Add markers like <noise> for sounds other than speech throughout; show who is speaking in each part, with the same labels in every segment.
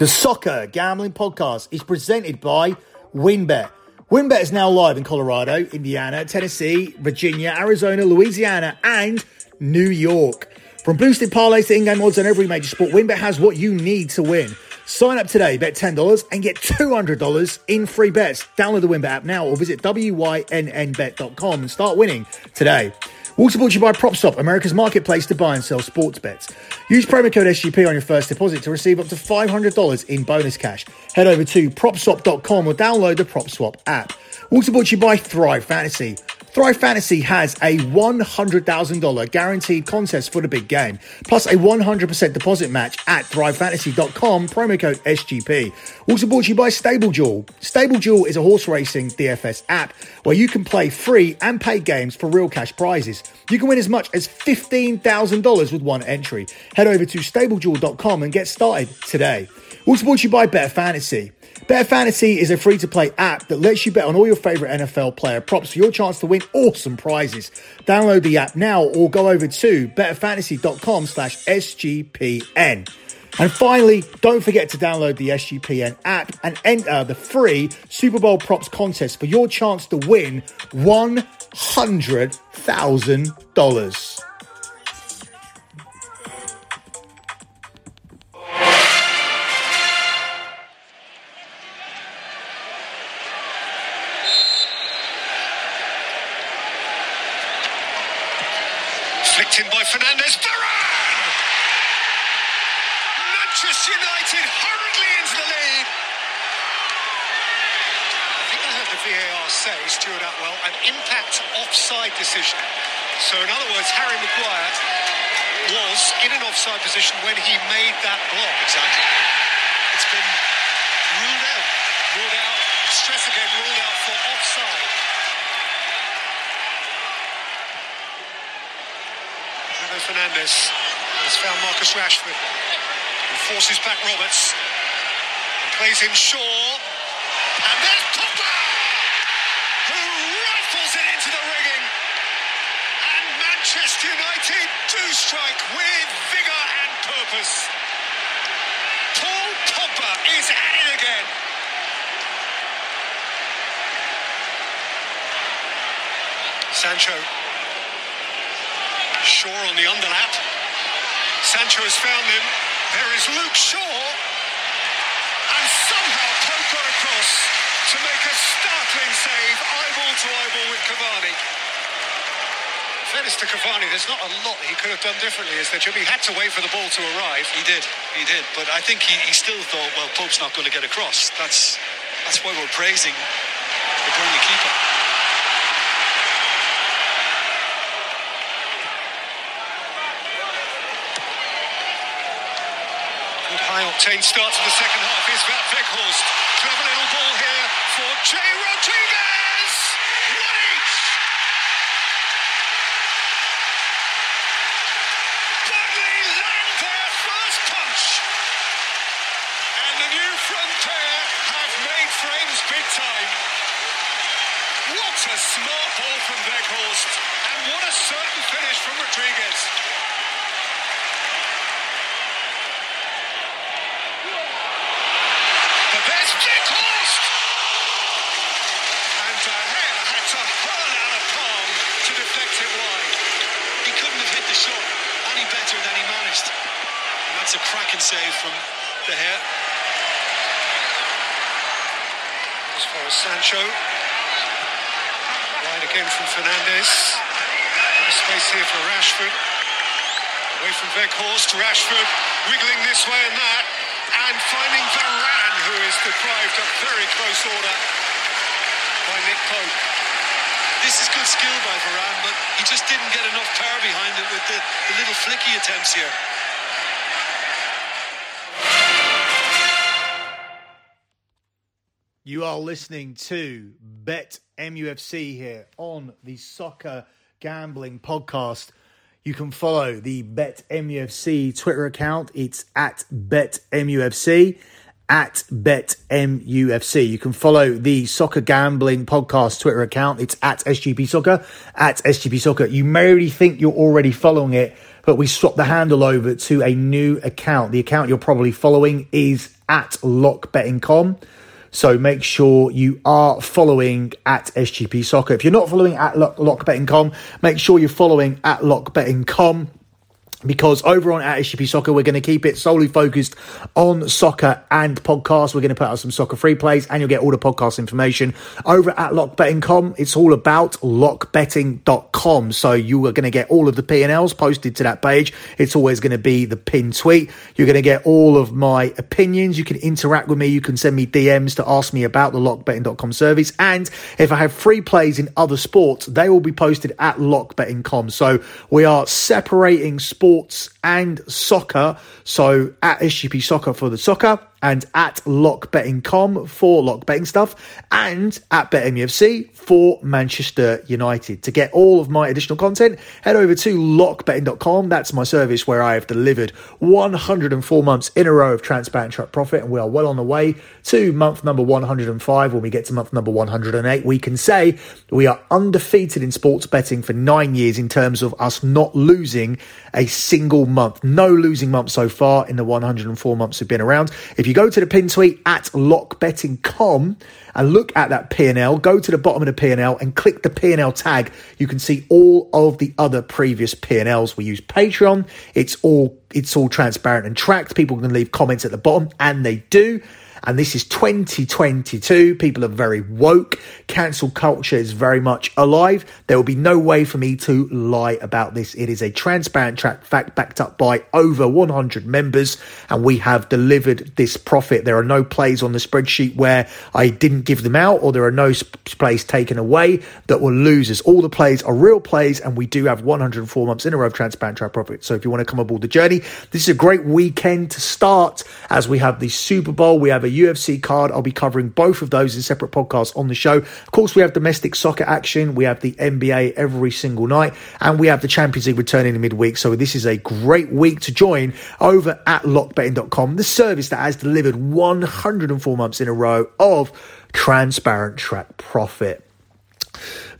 Speaker 1: The Soccer Gambling Podcast is presented by WynnBET. WynnBET is now live in Colorado, Indiana, Tennessee, Virginia, Arizona, Louisiana, and New York. From boosted parlays to in-game odds on every major sport, WynnBET has what you need to win. Sign up today, bet $10 and get $200 in free bets. Download the WynnBET app now or visit wynnbet.com and start winning today. Also brought to you by PropSwap, America's marketplace to buy and sell sports bets. Use promo code SGP on your first deposit to receive up to $500 in bonus cash. Head over to PropSwap.com or download the PropSwap app. Also brought to you by Thrive Fantasy. Thrive Fantasy has a $100,000 guaranteed contest for the big game, plus a 100% deposit match at thrivefantasy.com, promo code SGP. Also brought to you by StableDuel. StableDuel is a horse racing DFS app where you can play free and paid games for real cash prizes. You can win as much as $15,000 with one entry. Head over to StableDuel.com and get started today. Also brought to you by Better Fantasy. Better Fantasy is a free to play app that lets you bet on all your favorite NFL player props for your chance to win awesome prizes. Download the app now or go over to betterfantasy.com slash SGPN. And finally, don't forget to download the SGPN app and enter the free Super Bowl props contest for your chance to win $100,000.
Speaker 2: United hurriedly into the lead. I think I heard the VAR say, Stuart Atwell, an impact offside decision. So, in other words, Harry Maguire was in an offside position when he made that block.
Speaker 3: Exactly. It's been ruled out.
Speaker 2: Ruled out, stress again, ruled out for offside. Bruno Fernandes has found Marcus Rashford. Forces back Roberts. And plays him Shaw. And there's Pogba! Who rifles it into the rigging. And Manchester United do strike with vigour and purpose. Paul Pogba is at it again. Sancho. Shaw on the underlap. Sancho has found him. There is Luke Shaw. And somehow got across to make a startling save, eyeball to eyeball with Cavani. Fairness to Cavani, there's not a lot he could have done differently, is there, Jim? He had to wait for the ball to arrive.
Speaker 3: He did. He did. But I think he, he still thought, well, Pope's not going to get across. That's that's why we're praising the Burnley keeper.
Speaker 2: High octane start to the second half. Here's Wout Weghorst. Clever little ball here for Jay Rodriguez. One each. Burnley land their first punch. And the new front pair have made frames big time. What a smart ball from Weghorst. And what a certain finish from Rodriguez. But there's Weghorst! And De Gea had to hurl out a palm to deflect it wide.
Speaker 3: He couldn't have hit the shot any better than he managed. That's a cracking save from De Gea.
Speaker 2: As far as Sancho. Wide again from Fernandes. Bit space here for Rashford. Away from Weghorst, Rashford wiggling this way and that. And finding Varane, who is deprived of very close order by Nick Pope.
Speaker 3: This is good skill by Varane, but he just didn't get enough power behind it with the, the little flicky attempts here.
Speaker 1: You are listening to Bet MUFC here on the Soccer Gambling Podcast. You can follow the Bet MUFC Twitter account. It's at Bet MUFC. At Bet MUFC. You can follow the Soccer Gambling Podcast Twitter account. It's at SGP Soccer. At SGP Soccer. You may already think you're already following it, but we swapped the handle over to a new account. The account you're probably following is at lockbetting.com. So make sure you are following at SGP Soccer. If you're not following at lock, lockbetting.com, make sure you're following at lockbetting.com because over on at Soccer, we're going to keep it solely focused on soccer and podcasts. We're going to put out some soccer free plays and you'll get all the podcast information over at lockbetting.com. It's all about lockbetting.com. So you are going to get all of the P&Ls posted to that page. It's always going to be the pin tweet. You're going to get all of my opinions. You can interact with me. You can send me DMs to ask me about the lockbetting.com service. And if I have free plays in other sports, they will be posted at lockbetting.com. So we are separating sports sports and soccer. So at SGP Soccer for the soccer and at lockbetting.com for lock betting stuff and at BetMUFC for Manchester United. To get all of my additional content, head over to lockbetting.com. That's my service where I have delivered 104 months in a row of transparent track profit and we are well on the way to month number 105. When we get to month number 108, we can say we are undefeated in sports betting for nine years in terms of us not losing a single month. No losing month so far in the 104 months we've been around. If you go to the pin tweet at lockbetting.com and look at that P&L, go to the bottom of the P&L and click the P&L tag. You can see all of the other previous P&Ls. We use Patreon. It's all it's all transparent and tracked. People can leave comments at the bottom and they do and this is 2022. People are very woke. Cancel culture is very much alive. There will be no way for me to lie about this. It is a transparent track fact backed up by over 100 members, and we have delivered this profit. There are no plays on the spreadsheet where I didn't give them out, or there are no plays taken away that were losers. All the plays are real plays, and we do have 104 months in a row of transparent track profit. So if you want to come aboard the journey, this is a great weekend to start as we have the Super Bowl. We have a UFC card. I'll be covering both of those in separate podcasts on the show. Of course, we have domestic soccer action. We have the NBA every single night, and we have the Champions League returning in midweek. So this is a great week to join over at lockbetting.com, the service that has delivered 104 months in a row of transparent track profit.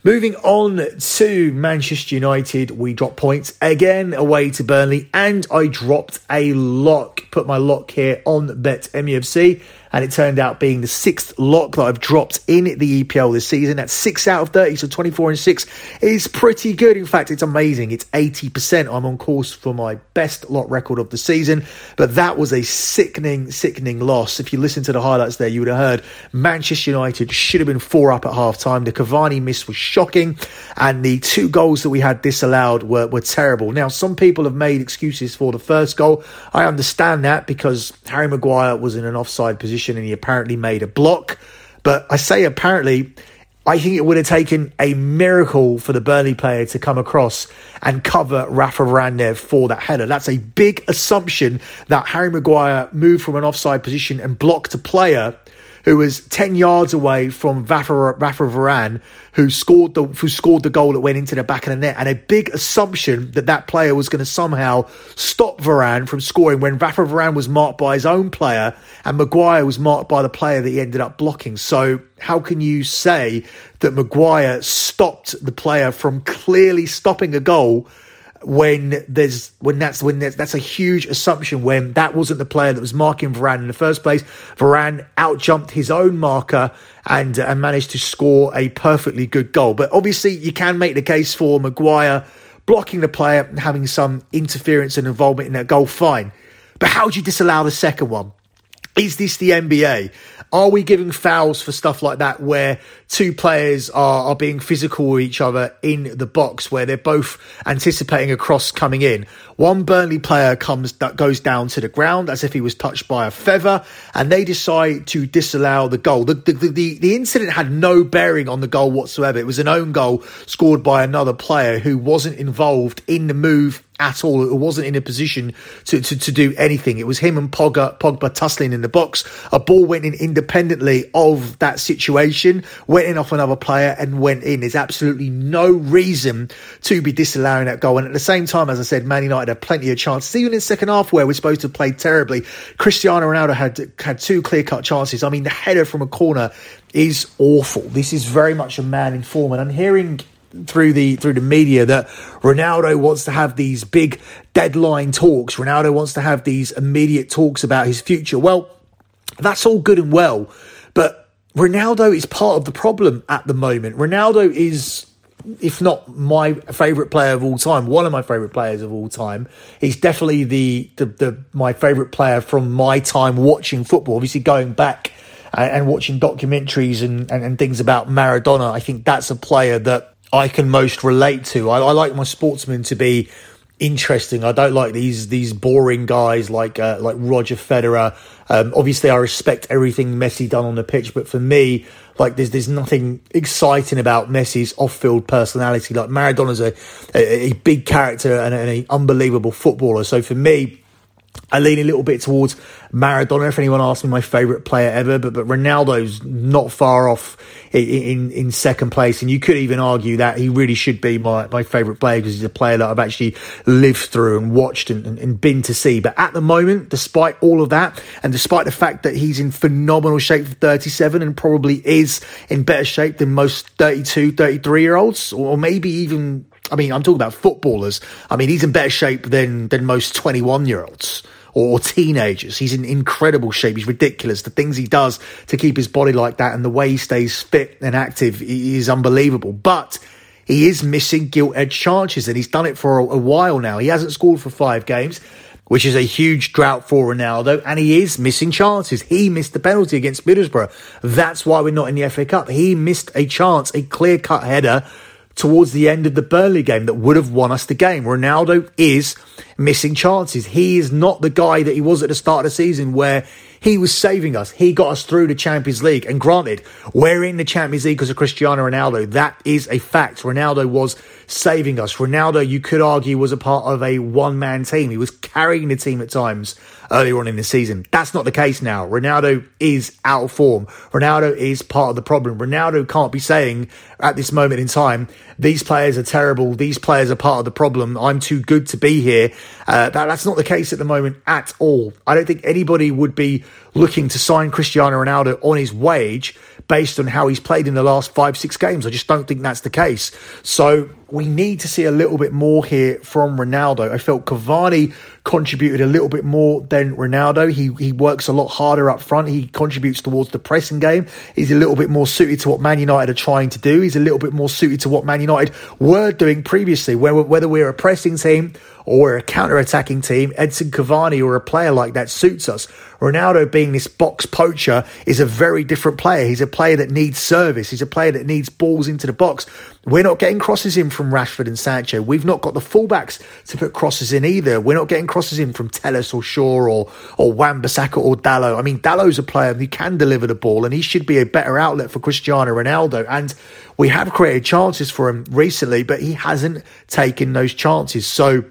Speaker 1: Moving on to Manchester United, we dropped points again away to Burnley, and I dropped a lock. Put my lock here on Bet MUFC and it turned out being the sixth lock that I've dropped in the EPL this season. That's six out of 30, so 24 and six is pretty good. In fact, it's amazing. It's 80%. I'm on course for my best lock record of the season, but that was a sickening, sickening loss. If you listen to the highlights there, you would have heard Manchester United should have been four up at half time. The Cavani miss was shocking, and the two goals that we had disallowed were, were terrible. Now, some people have made excuses for the first goal. I understand that because Harry Maguire was in an offside position position and he apparently made a block. But I say apparently, I think it would have taken a miracle for the Burnley player to come across and cover Rafa Varane for that header. That's a big assumption that Harry Maguire moved from an offside position and blocked a player who was 10 yards away from Rafa, Rafa Varane, who scored the who scored the goal that went into the back of the net, and a big assumption that that player was going to somehow stop Varane from scoring when Rafa Varane was marked by his own player and Maguire was marked by the player that he ended up blocking. So how can you say that Maguire stopped the player from clearly stopping a goal? When there's when that's when there's, that's a huge assumption when that wasn't the player that was marking Varane in the first place. Varane outjumped his own marker and uh, and managed to score a perfectly good goal. But obviously, you can make the case for Maguire blocking the player and having some interference and involvement in that goal. Fine, but how do you disallow the second one? Is this the NBA? Are we giving fouls for stuff like that where two players are, are being physical with each other in the box where they're both anticipating a cross coming in? One Burnley player comes that goes down to the ground as if he was touched by a feather and they decide to disallow the goal. The, the, the, the incident had no bearing on the goal whatsoever. It was an own goal scored by another player who wasn't involved in the move at all. It wasn't in a position to, to, to do anything. It was him and Pogba, Pogba tussling in the box. A ball went in independently of that situation, went in off another player and went in. There's absolutely no reason to be disallowing that goal. And at the same time, as I said, Man United had plenty of chances. Even in the second half where we're supposed to play terribly, Cristiano Ronaldo had, had two clear cut chances. I mean, the header from a corner is awful. This is very much a man in form. And I'm hearing through the through the media that Ronaldo wants to have these big deadline talks. Ronaldo wants to have these immediate talks about his future. Well, that's all good and well, but Ronaldo is part of the problem at the moment. Ronaldo is if not my favorite player of all time, one of my favorite players of all time. He's definitely the, the, the my favorite player from my time watching football. Obviously, going back and, and watching documentaries and, and, and, things about Maradona, I think that's a player that I can most relate to. I, I like my sportsmen to be interesting. I don't like these these boring guys like uh, like Roger Federer. Um, obviously, I respect everything Messi done on the pitch, but for me, like there's there's nothing exciting about Messi's off-field personality. Like Maradona's a a, a big character and an unbelievable footballer. So for me, I lean a little bit towards Maradona. If anyone asks me my favourite player ever, but but Ronaldo's not far off in, in, in second place, and you could even argue that he really should be my my favourite player because he's a player that I've actually lived through and watched and, and, and been to see. But at the moment, despite all of that, and despite the fact that he's in phenomenal shape for 37 and probably is in better shape than most 32, 33 year olds, or maybe even I mean, I'm talking about footballers. I mean, he's in better shape than than most 21 year olds or teenagers. He's in incredible shape. He's ridiculous. The things he does to keep his body like that and the way he stays fit and active is unbelievable. But he is missing gilt edged charges and he's done it for a, a while now. He hasn't scored for five games which is a huge drought for Ronaldo, and he is missing chances. He missed the penalty against Middlesbrough. That's why we're not in the FA Cup. He missed a chance, a clear cut header towards the end of the Burnley game that would have won us the game. Ronaldo is missing chances. He is not the guy that he was at the start of the season where he was saving us. He got us through the Champions League. And granted, we're in the Champions League because of Cristiano Ronaldo. That is a fact. Ronaldo was saving us. Ronaldo, you could argue, was a part of a one man team. He was carrying the team at times earlier on in the season. That's not the case now. Ronaldo is out of form. Ronaldo is part of the problem. Ronaldo can't be saying at this moment in time, these players are terrible. These players are part of the problem. I'm too good to be here. Uh, that, that's not the case at the moment at all. I don't think anybody would be looking to sign Cristiano Ronaldo on his wage based on how he's played in the last five, six games. I just don't think that's the case. So we need to see a little bit more here from Ronaldo. I felt Cavani contributed a little bit more than Ronaldo. He he works a lot harder up front. He contributes towards the pressing game. He's a little bit more suited to what Man United are trying to do. He's a little bit more suited to what Man United were doing previously, where whether we're a pressing team or a counter-attacking team, Edinson Cavani or a player like that suits us. Ronaldo being this box poacher is a very different player. He's a player that needs service. He's a player that needs balls into the box. We're not getting crosses in from Rashford and Sancho. We've not got the fullbacks to put crosses in either. We're not getting crosses in from Telles or Shaw or or Wan-Bissaka or Dalot. I mean, Dalot's a player who can deliver the ball, and he should be a better outlet for Cristiano Ronaldo. And we have created chances for him recently, but he hasn't taken those chances. So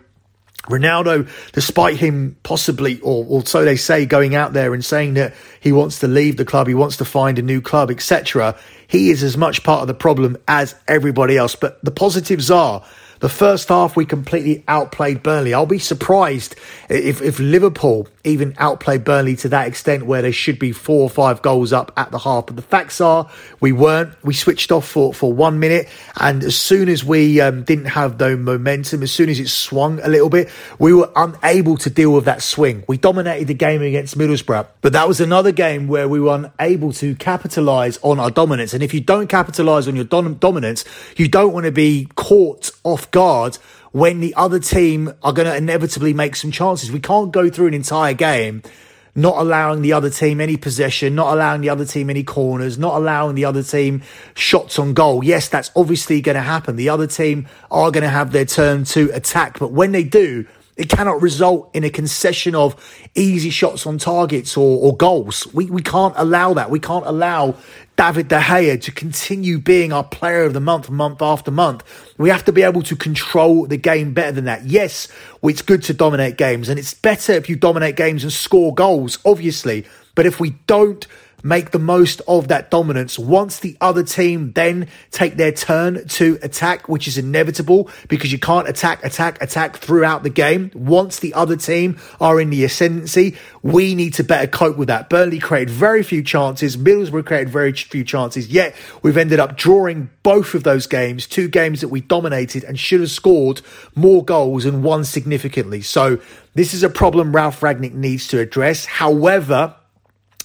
Speaker 1: Ronaldo, despite him possibly, or, or, so they say, going out there and saying that he wants to leave the club, he wants to find a new club, etc., he is as much part of the problem as everybody else. But the positives are the first half, we completely outplayed Burnley. I'll be surprised if, if Liverpool even outplayed Burnley to that extent where they should be four or five goals up at the half. But the facts are we weren't. We switched off for, for one minute. And as soon as we um, didn't have the momentum, as soon as it swung a little bit, we were unable to deal with that swing. We dominated the game against Middlesbrough. But that was another game where we were unable to capitalise on our dominance. And if you don't capitalise on your dom- dominance, you don't want to be caught off guard when the other team are going to inevitably make some chances. We can't go through an entire game not allowing the other team any possession, not allowing the other team any corners, not allowing the other team shots on goal. Yes, that's obviously going to happen. The other team are going to have their turn to attack, but when they do, it cannot result in a concession of easy shots on targets or, or goals. We, we can't allow that. We can't allow David De Gea to continue being our player of the month, month after month. We have to be able to control the game better than that. Yes, it's good to dominate games, and it's better if you dominate games and score goals, obviously. But if we don't make the most of that dominance once the other team then take their turn to attack, which is inevitable because you can't attack, attack, attack throughout the game. Once the other team are in the ascendancy, we need to better cope with that. Burnley created very few chances. Middlesbrough created very few chances. Yet we've ended up drawing both of those games, two games that we dominated and should have scored more goals and won significantly. So this is a problem Ralf Rangnick needs to address. However,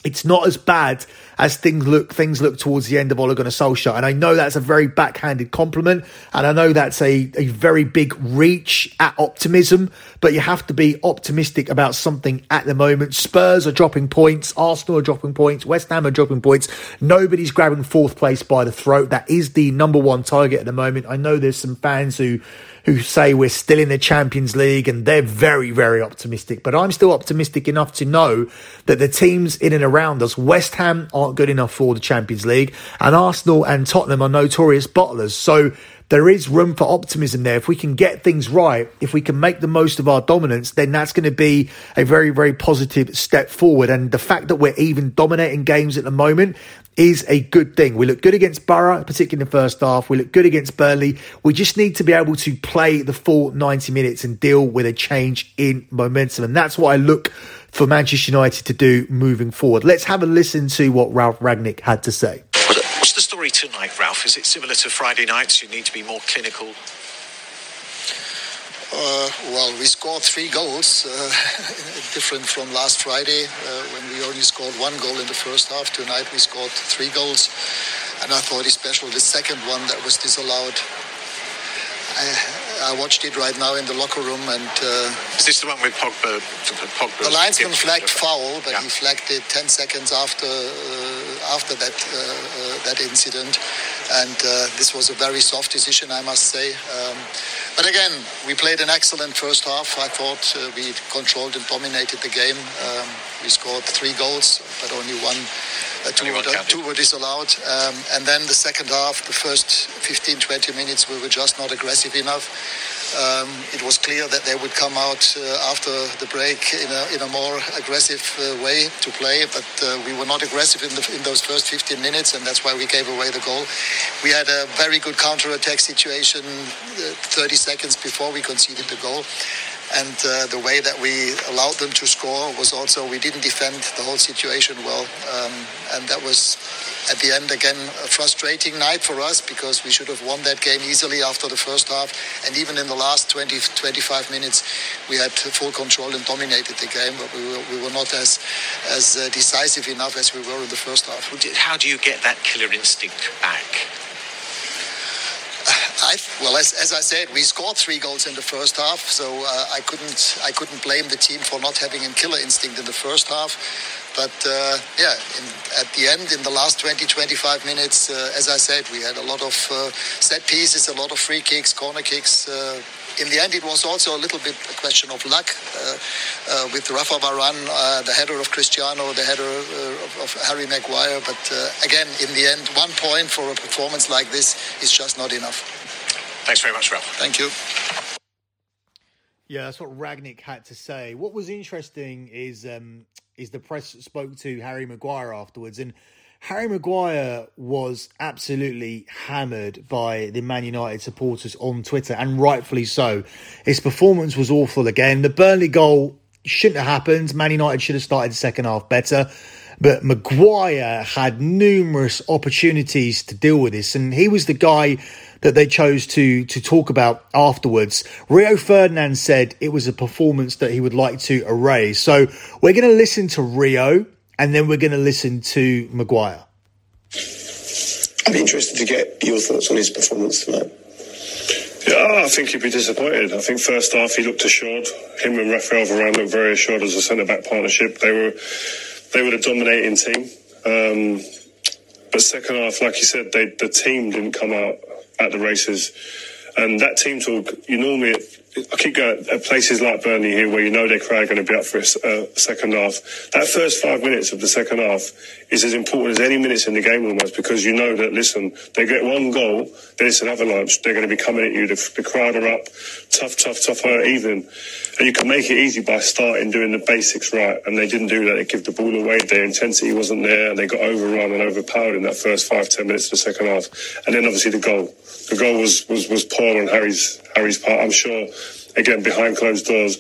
Speaker 1: it's not as bad as things look things look towards the end of Ole Gunnar Solskjaer. And I know that's a very backhanded compliment, and I know that's a, a very big reach at optimism, but you have to be optimistic about something at the moment. Spurs are dropping points, Arsenal are dropping points, West Ham are dropping points. Nobody's grabbing fourth place by the throat. That is the number one target at the moment. I know there's some fans who who say we're still in the Champions League and they're very, very optimistic. But I'm still optimistic enough to know that the teams in and around us, West Ham aren't good enough for the Champions League and Arsenal and Tottenham are notorious bottlers. So there is room for optimism there. If we can get things right, if we can make the most of our dominance, then that's going to be a very, very positive step forward. And the fact that we're even dominating games at the moment is a good thing. We look good against Borough, particularly in the first half. We look good against Burnley. We just need to be able to play the full 90 minutes and deal with a change in momentum. And that's what I look for Manchester United to do moving forward. Let's have a listen to what Ralf Rangnick had to say.
Speaker 4: What's the story tonight, Ralph? Is it similar to Friday nights? You need to be more clinical
Speaker 5: uh, well, we scored three goals, uh, <laughs> different from last Friday uh, when we only scored one goal in the first half. Tonight we scored three goals, and I thought especially the second one that was disallowed. I, I watched it right now in the locker room, and
Speaker 4: uh, is this the one with Pogba?
Speaker 5: Pogba the linesman flagged foul, but yeah. he flagged it ten seconds after uh, after that uh, that incident, and this was a very soft decision, I must say. Um, but again, we played an excellent first half. I thought uh, we controlled and dominated the game. Um, we scored three goals, but only one. Two, were, two, were, disallowed. Um, and then the second half, the first 15, 20 minutes, we were just not aggressive enough. Um, it was clear that they would come out uh, after the break in a, in a more aggressive uh, way to play, but uh, we were not aggressive in, the, in those first 15 minutes, and that's why we gave away the goal. We had a very good counter attack situation uh, 30 seconds before we conceded the goal. And uh, the way that we allowed them to score was also we didn't defend the whole situation well, um, and that was at the end again a frustrating night for us because we should have won that game easily after the first half. And even in the last 20 25 minutes we had full control and dominated the game but we were, we were not as as uh, decisive enough as we were in the first half.
Speaker 4: How do you get that killer instinct back
Speaker 5: I, well, as, as I said, we scored three goals in the first half, so uh, I couldn't I couldn't blame the team for not having a killer instinct in the first half. But uh, yeah, in, at the end, in the last 20, 25 minutes, uh, as I said, we had a lot of uh, set pieces, a lot of free kicks, corner kicks. Uh, in the end, it was also a little bit a question of luck uh, with Rafa Varane, the header of Cristiano, the header of, of, Harry Maguire. But again, in the end, one point for a performance like this is just not enough.
Speaker 4: Thanks very much, Ralph.
Speaker 5: Thank you.
Speaker 1: Yeah, that's what Rangnick had to say. What was interesting is um, is the press spoke to Harry Maguire afterwards, and Harry Maguire was absolutely hammered by the Man United supporters on Twitter, and rightfully so. His performance was awful again. The Burnley goal shouldn't have happened. Man United should have started the second half better. But Maguire had numerous opportunities to deal with this, and he was the guy that they chose to to talk about afterwards. Rio Ferdinand said it was a performance that he would like to erase. So we're going to listen to Rio and then we're going to listen to Maguire.
Speaker 6: I'd be interested to get your thoughts on his performance tonight.
Speaker 7: Yeah, I think he'd be disappointed. I think first half he looked assured. Him and Rafael Varane looked very assured as a centre back partnership. They were they were the dominating team. Um, but second half, like you said, they, the team didn't come out at the races. And that team talk, you normally, I keep going at places like Burnley here where you know their crowd are going to be up for a uh, second half. That first five minutes of the second half is as important as any minutes in the game almost because you know that, listen, they get one goal, then it's an avalanche. They're going to be coming at you. The, the crowd are up. Tough, tough, tough even. And you can make it easy by starting doing the basics right. And they didn't do that. They give the ball away. Their intensity wasn't there. And they got overrun and overpowered in that first five, ten minutes of the second half. And then obviously the goal. The goal was, was, was poor on Harry's, Harry's part. I'm sure, again, behind closed doors,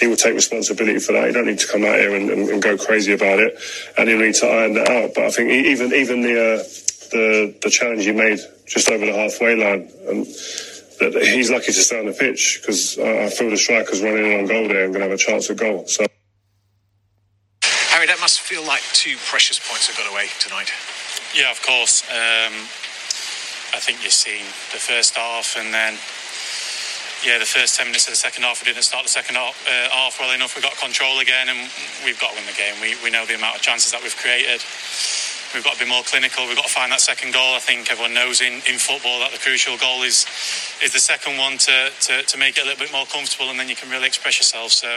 Speaker 7: he will take responsibility for that. You don't need to come out here and, and, and, go crazy about it, and he'll need to iron that out. But I think even even the uh, the the challenge he made just over the halfway line, and that he's lucky to stay on the pitch because I, I feel the striker's running in on goal there and going to have a chance at goal. So.
Speaker 4: Harry, that must feel like two precious points have got away tonight.
Speaker 8: Yeah, of course. Um, I think you've seen the first half, and then yeah, the first 10 minutes of the second half, we didn't start the second half, uh, half well enough. We got control again, and we've got to win the game. We, we know the amount of chances that we've created. We've got to be more clinical. We've got to find that second goal. I think everyone knows in, in football that the crucial goal is is the second one to, to, to make it a little bit more comfortable, and then you can really express yourself. So,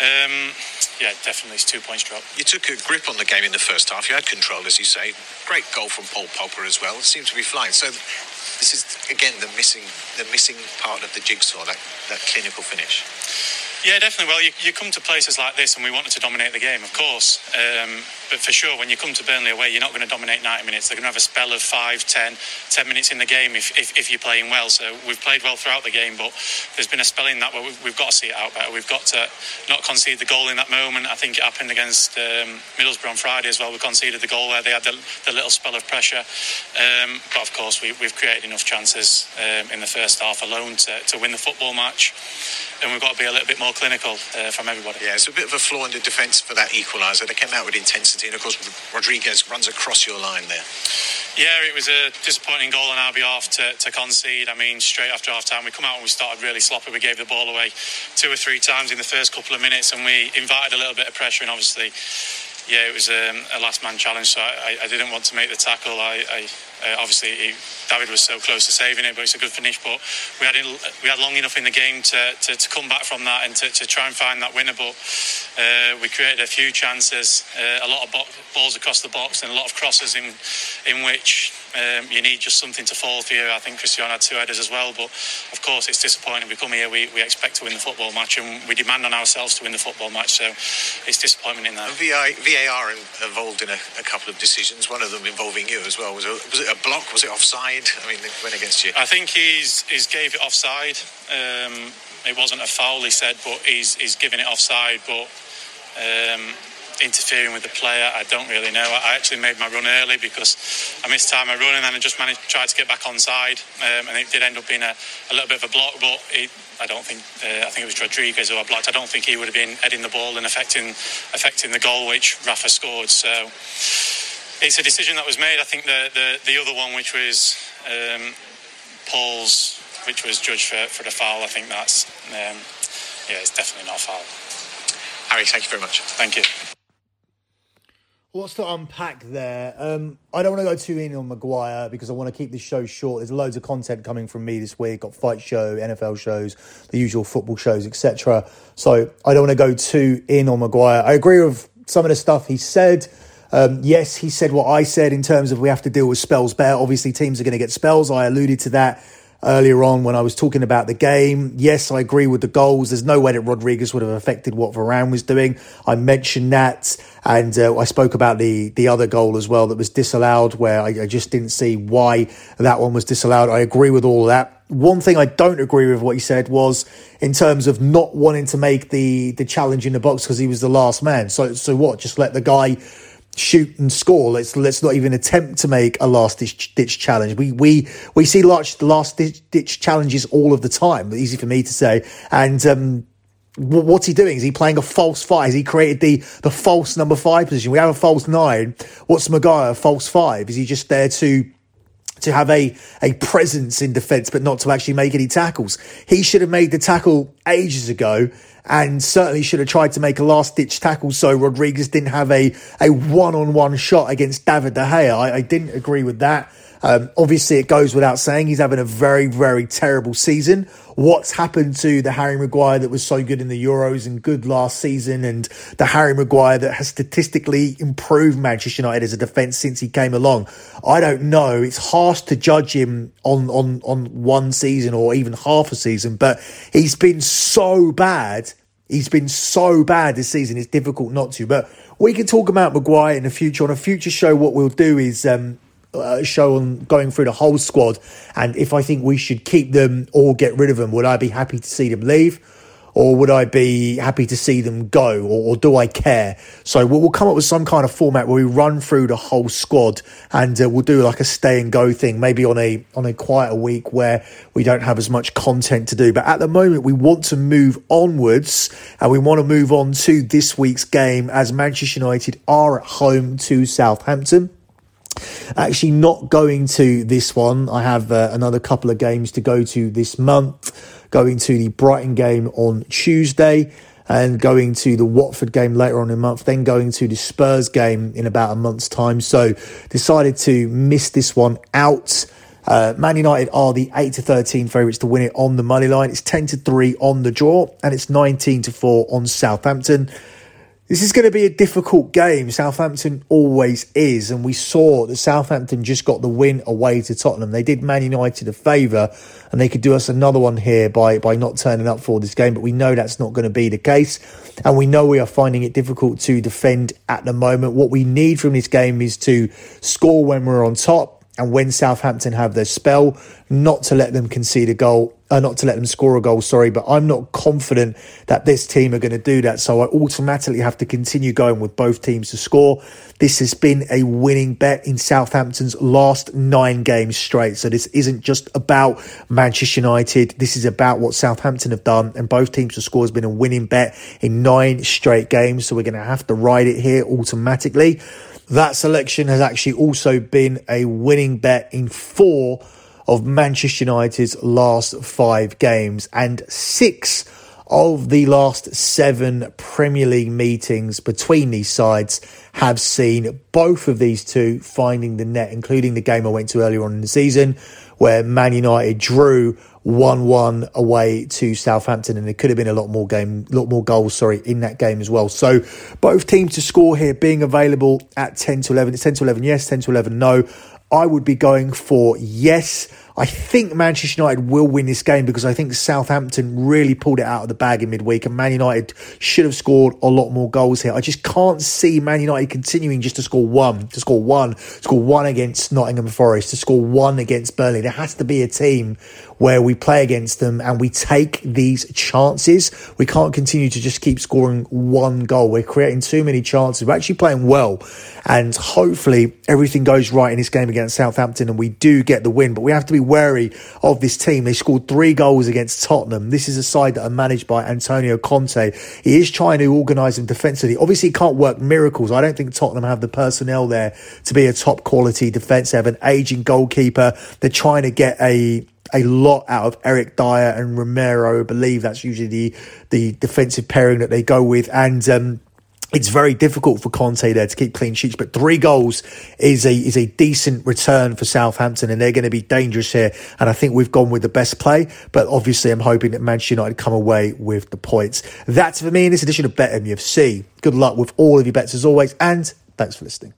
Speaker 8: um, yeah, definitely it's two points drop.
Speaker 4: You took a grip on the game in the first half. You had control, as you say. Great goal from Paul Pogba as well. It seemed to be flying. So this is again the missing the missing part of the jigsaw that that clinical finish.
Speaker 8: Yeah, definitely. Well, you, you come to places like this, and we wanted to dominate the game, of course. Um, but for sure, when you come to Burnley away, you're not going to dominate 90 minutes. They're going to have a spell of 5, 10, 10 minutes in the game if, if, if, you're playing well. So we've played well throughout the game, but there's been a spell in that where we've, we've got to see it out better. We've got to not concede the goal in that moment. I think it happened against um, Middlesbrough on Friday as well. We conceded the goal where they had the, the little spell of pressure. Um, but of course, we, have created enough chances um, in the first half alone to, to win the football match and we've got to be a little bit more clinical uh, from everybody.
Speaker 4: Yeah, it's a bit of a flaw in the defence for that equaliser. They came out with intensity, and of course, Rodriguez runs across your line there.
Speaker 8: Yeah, it was a disappointing goal on our behalf to, to concede. I mean, straight after half time, we come out and we started really sloppy. We gave the ball away two or three times in the first couple of minutes, and we invited a little bit of pressure, and obviously yeah, it was um, a last man challenge, so I, I, didn't want to make the tackle. I, I uh, obviously he, David was so close to saving it, but it's a good finish. But we had we had long enough in the game to, to, to come back from that and to, to, try and find that winner. But uh, we created a few chances, uh, a lot of bo- balls across the box, and a lot of crosses in in which um, you need just something to fall for you. I think Cristiano had two headers as well, but of course it's disappointing. We come here, we, we expect to win the football match, and we demand on ourselves to win the football match. So it's disappointment in that.
Speaker 4: VI, VAR involved in a, a, couple of decisions. One of them involving you as well. Was it, was it a block? Was it offside? I mean, it went against you.
Speaker 8: I think he's he's gave it offside. Um, it wasn't a foul, he said, but he's he's given it offside, but. Um, interfering with the player. I don't really know. I actually made my run early because I missed time I run and then I just managed to try to get back on side. Um, and it did end up being a, a little bit of a block, but it, I don't think uh, I think it was Rodriguez who I blocked. I don't think he would have been heading the ball and affecting affecting the goal which Rafa scored. So it's a decision that was made. I think the the, the other one, which was um, Paul's, which was judged for, for the foul. I think that's um, yeah, it's definitely not a foul.
Speaker 4: Harry, thank you very much.
Speaker 8: Thank you.
Speaker 1: Lots to unpack there. Um, I don't want to go too in on Maguire because I want to keep this show short. There's loads of content coming from me this week. Got fight show, NFL shows, the usual football shows, etc. So I don't want to go too in on Maguire. I agree with some of the stuff he said. Um, yes, he said what I said in terms of we have to deal with spells better. Obviously, teams are going to get spells. I alluded to that earlier on when I was talking about the game. Yes, I agree with the goals. There's no way that Rodriguez would have affected what Varane was doing. I mentioned that, and uh, I spoke about the the other goal as well that was disallowed, where I, I just didn't see why that one was disallowed. I agree with all that. One thing I don't agree with what he said was in terms of not wanting to make the the challenge in the box because he was the last man. So so what? Just let the guy shoot and score. Let's let's not even attempt to make a last ditch, ditch challenge. We we we see last last ditch challenges all of the time. Easy for me to say. And um, what's he doing? Is he playing a false five? Has he created the the false number five position? We have a false nine. What's Maguire? A false five? Is he just there to? To have a, a presence in defence, but not to actually make any tackles. He should have made the tackle ages ago and certainly should have tried to make a last ditch tackle so Rodriguez didn't have a, a one on one shot against David De Gea. I, I didn't agree with that. Um, obviously, it goes without saying he's having a very, very terrible season. What's happened to the Harry Maguire that was so good in the Euros and good last season, and the Harry Maguire that has statistically improved Manchester United as a defence since he came along? I don't know. It's harsh to judge him on on on one season or even half a season, but he's been so bad. He's been so bad this season. It's difficult not to, but we can talk about Maguire in the future. On a future show, what we'll do is um, uh, show on going through the whole squad, and if I think we should keep them or get rid of them, would I be happy to see them leave? Or would I be happy to see them go, or, or do I care? So we'll, we'll, come up with some kind of format where we run through the whole squad, and uh, we'll do like a stay and go thing, maybe on a on a quieter week where we don't have as much content to do. But at the moment, we want to move onwards, and we want to move on to this week's game as Manchester United are at home to Southampton. Actually, not going to this one. I have uh, another couple of games to go to this month. Going to the Brighton game on Tuesday and going to the Watford game later on in the month, then going to the Spurs game in about a month's time. So decided to miss this one out. Uh, Man United are the 8 to 13 favourites to win it on the money line. It's 10 to 3 on the draw and it's 19 to 4 on Southampton. This is going to be a difficult game. Southampton always is. And we saw that Southampton just got the win away to Tottenham. They did Man United a favour and they could do us another one here by, by not turning up for this game. But we know that's not going to be the case. And we know we are finding it difficult to defend at the moment. What we need from this game is to score when we're on top and when Southampton have their spell, not to let them concede a goal, uh, not to let them score a goal, sorry, but I'm not confident that this team are going to do that. So I automatically have to continue going with both teams to score. This has been a winning bet in Southampton's last nine games straight. So this isn't just about Manchester United. This is about what Southampton have done, and both teams to score has been a winning bet in nine straight games. So we're going to have to ride it here automatically. That selection has actually also been a winning bet in four of Manchester United's last five games and six of the last seven Premier League meetings between these sides have seen both of these two finding the net, including the game I went to earlier on in the season where Man United drew 1-1 away to Southampton and it could have been a lot more game lot more goals sorry in that game as well. So both teams to score here being available at 10 to 11 it's 10 to 11 yes 10 to 11 no I would be going for yes I think Manchester United will win this game because I think Southampton really pulled it out of the bag in midweek and Man United should have scored a lot more goals here. I just can't see Man United continuing just to score one, to score one, score one against Nottingham Forest, to score one against Burnley. There has to be a team where we play against them and we take these chances. We can't continue to just keep scoring one goal. We're creating too many chances. We're actually playing well and hopefully everything goes right in this game against Southampton and we do get the win. But we have to be wary of this team. They scored three goals against Tottenham. This is a side that are managed by Antonio Conte. He is trying to organise them defensively. Obviously, he can't work miracles. I don't think Tottenham have the personnel there to be a top quality defence. They have an aging goalkeeper. They're trying to get a a lot out of Eric Dier and Romero. I believe that's usually the the defensive pairing that they go with. And um, it's very difficult for Conte there to keep clean sheets, but three goals is a is a decent return for Southampton, and they're going to be dangerous here. And I think we've gone with the best play, but obviously I'm hoping that Manchester United come away with the points. That's for me in this edition of Bet MUFC. Good luck with all of your bets as always, and thanks for listening.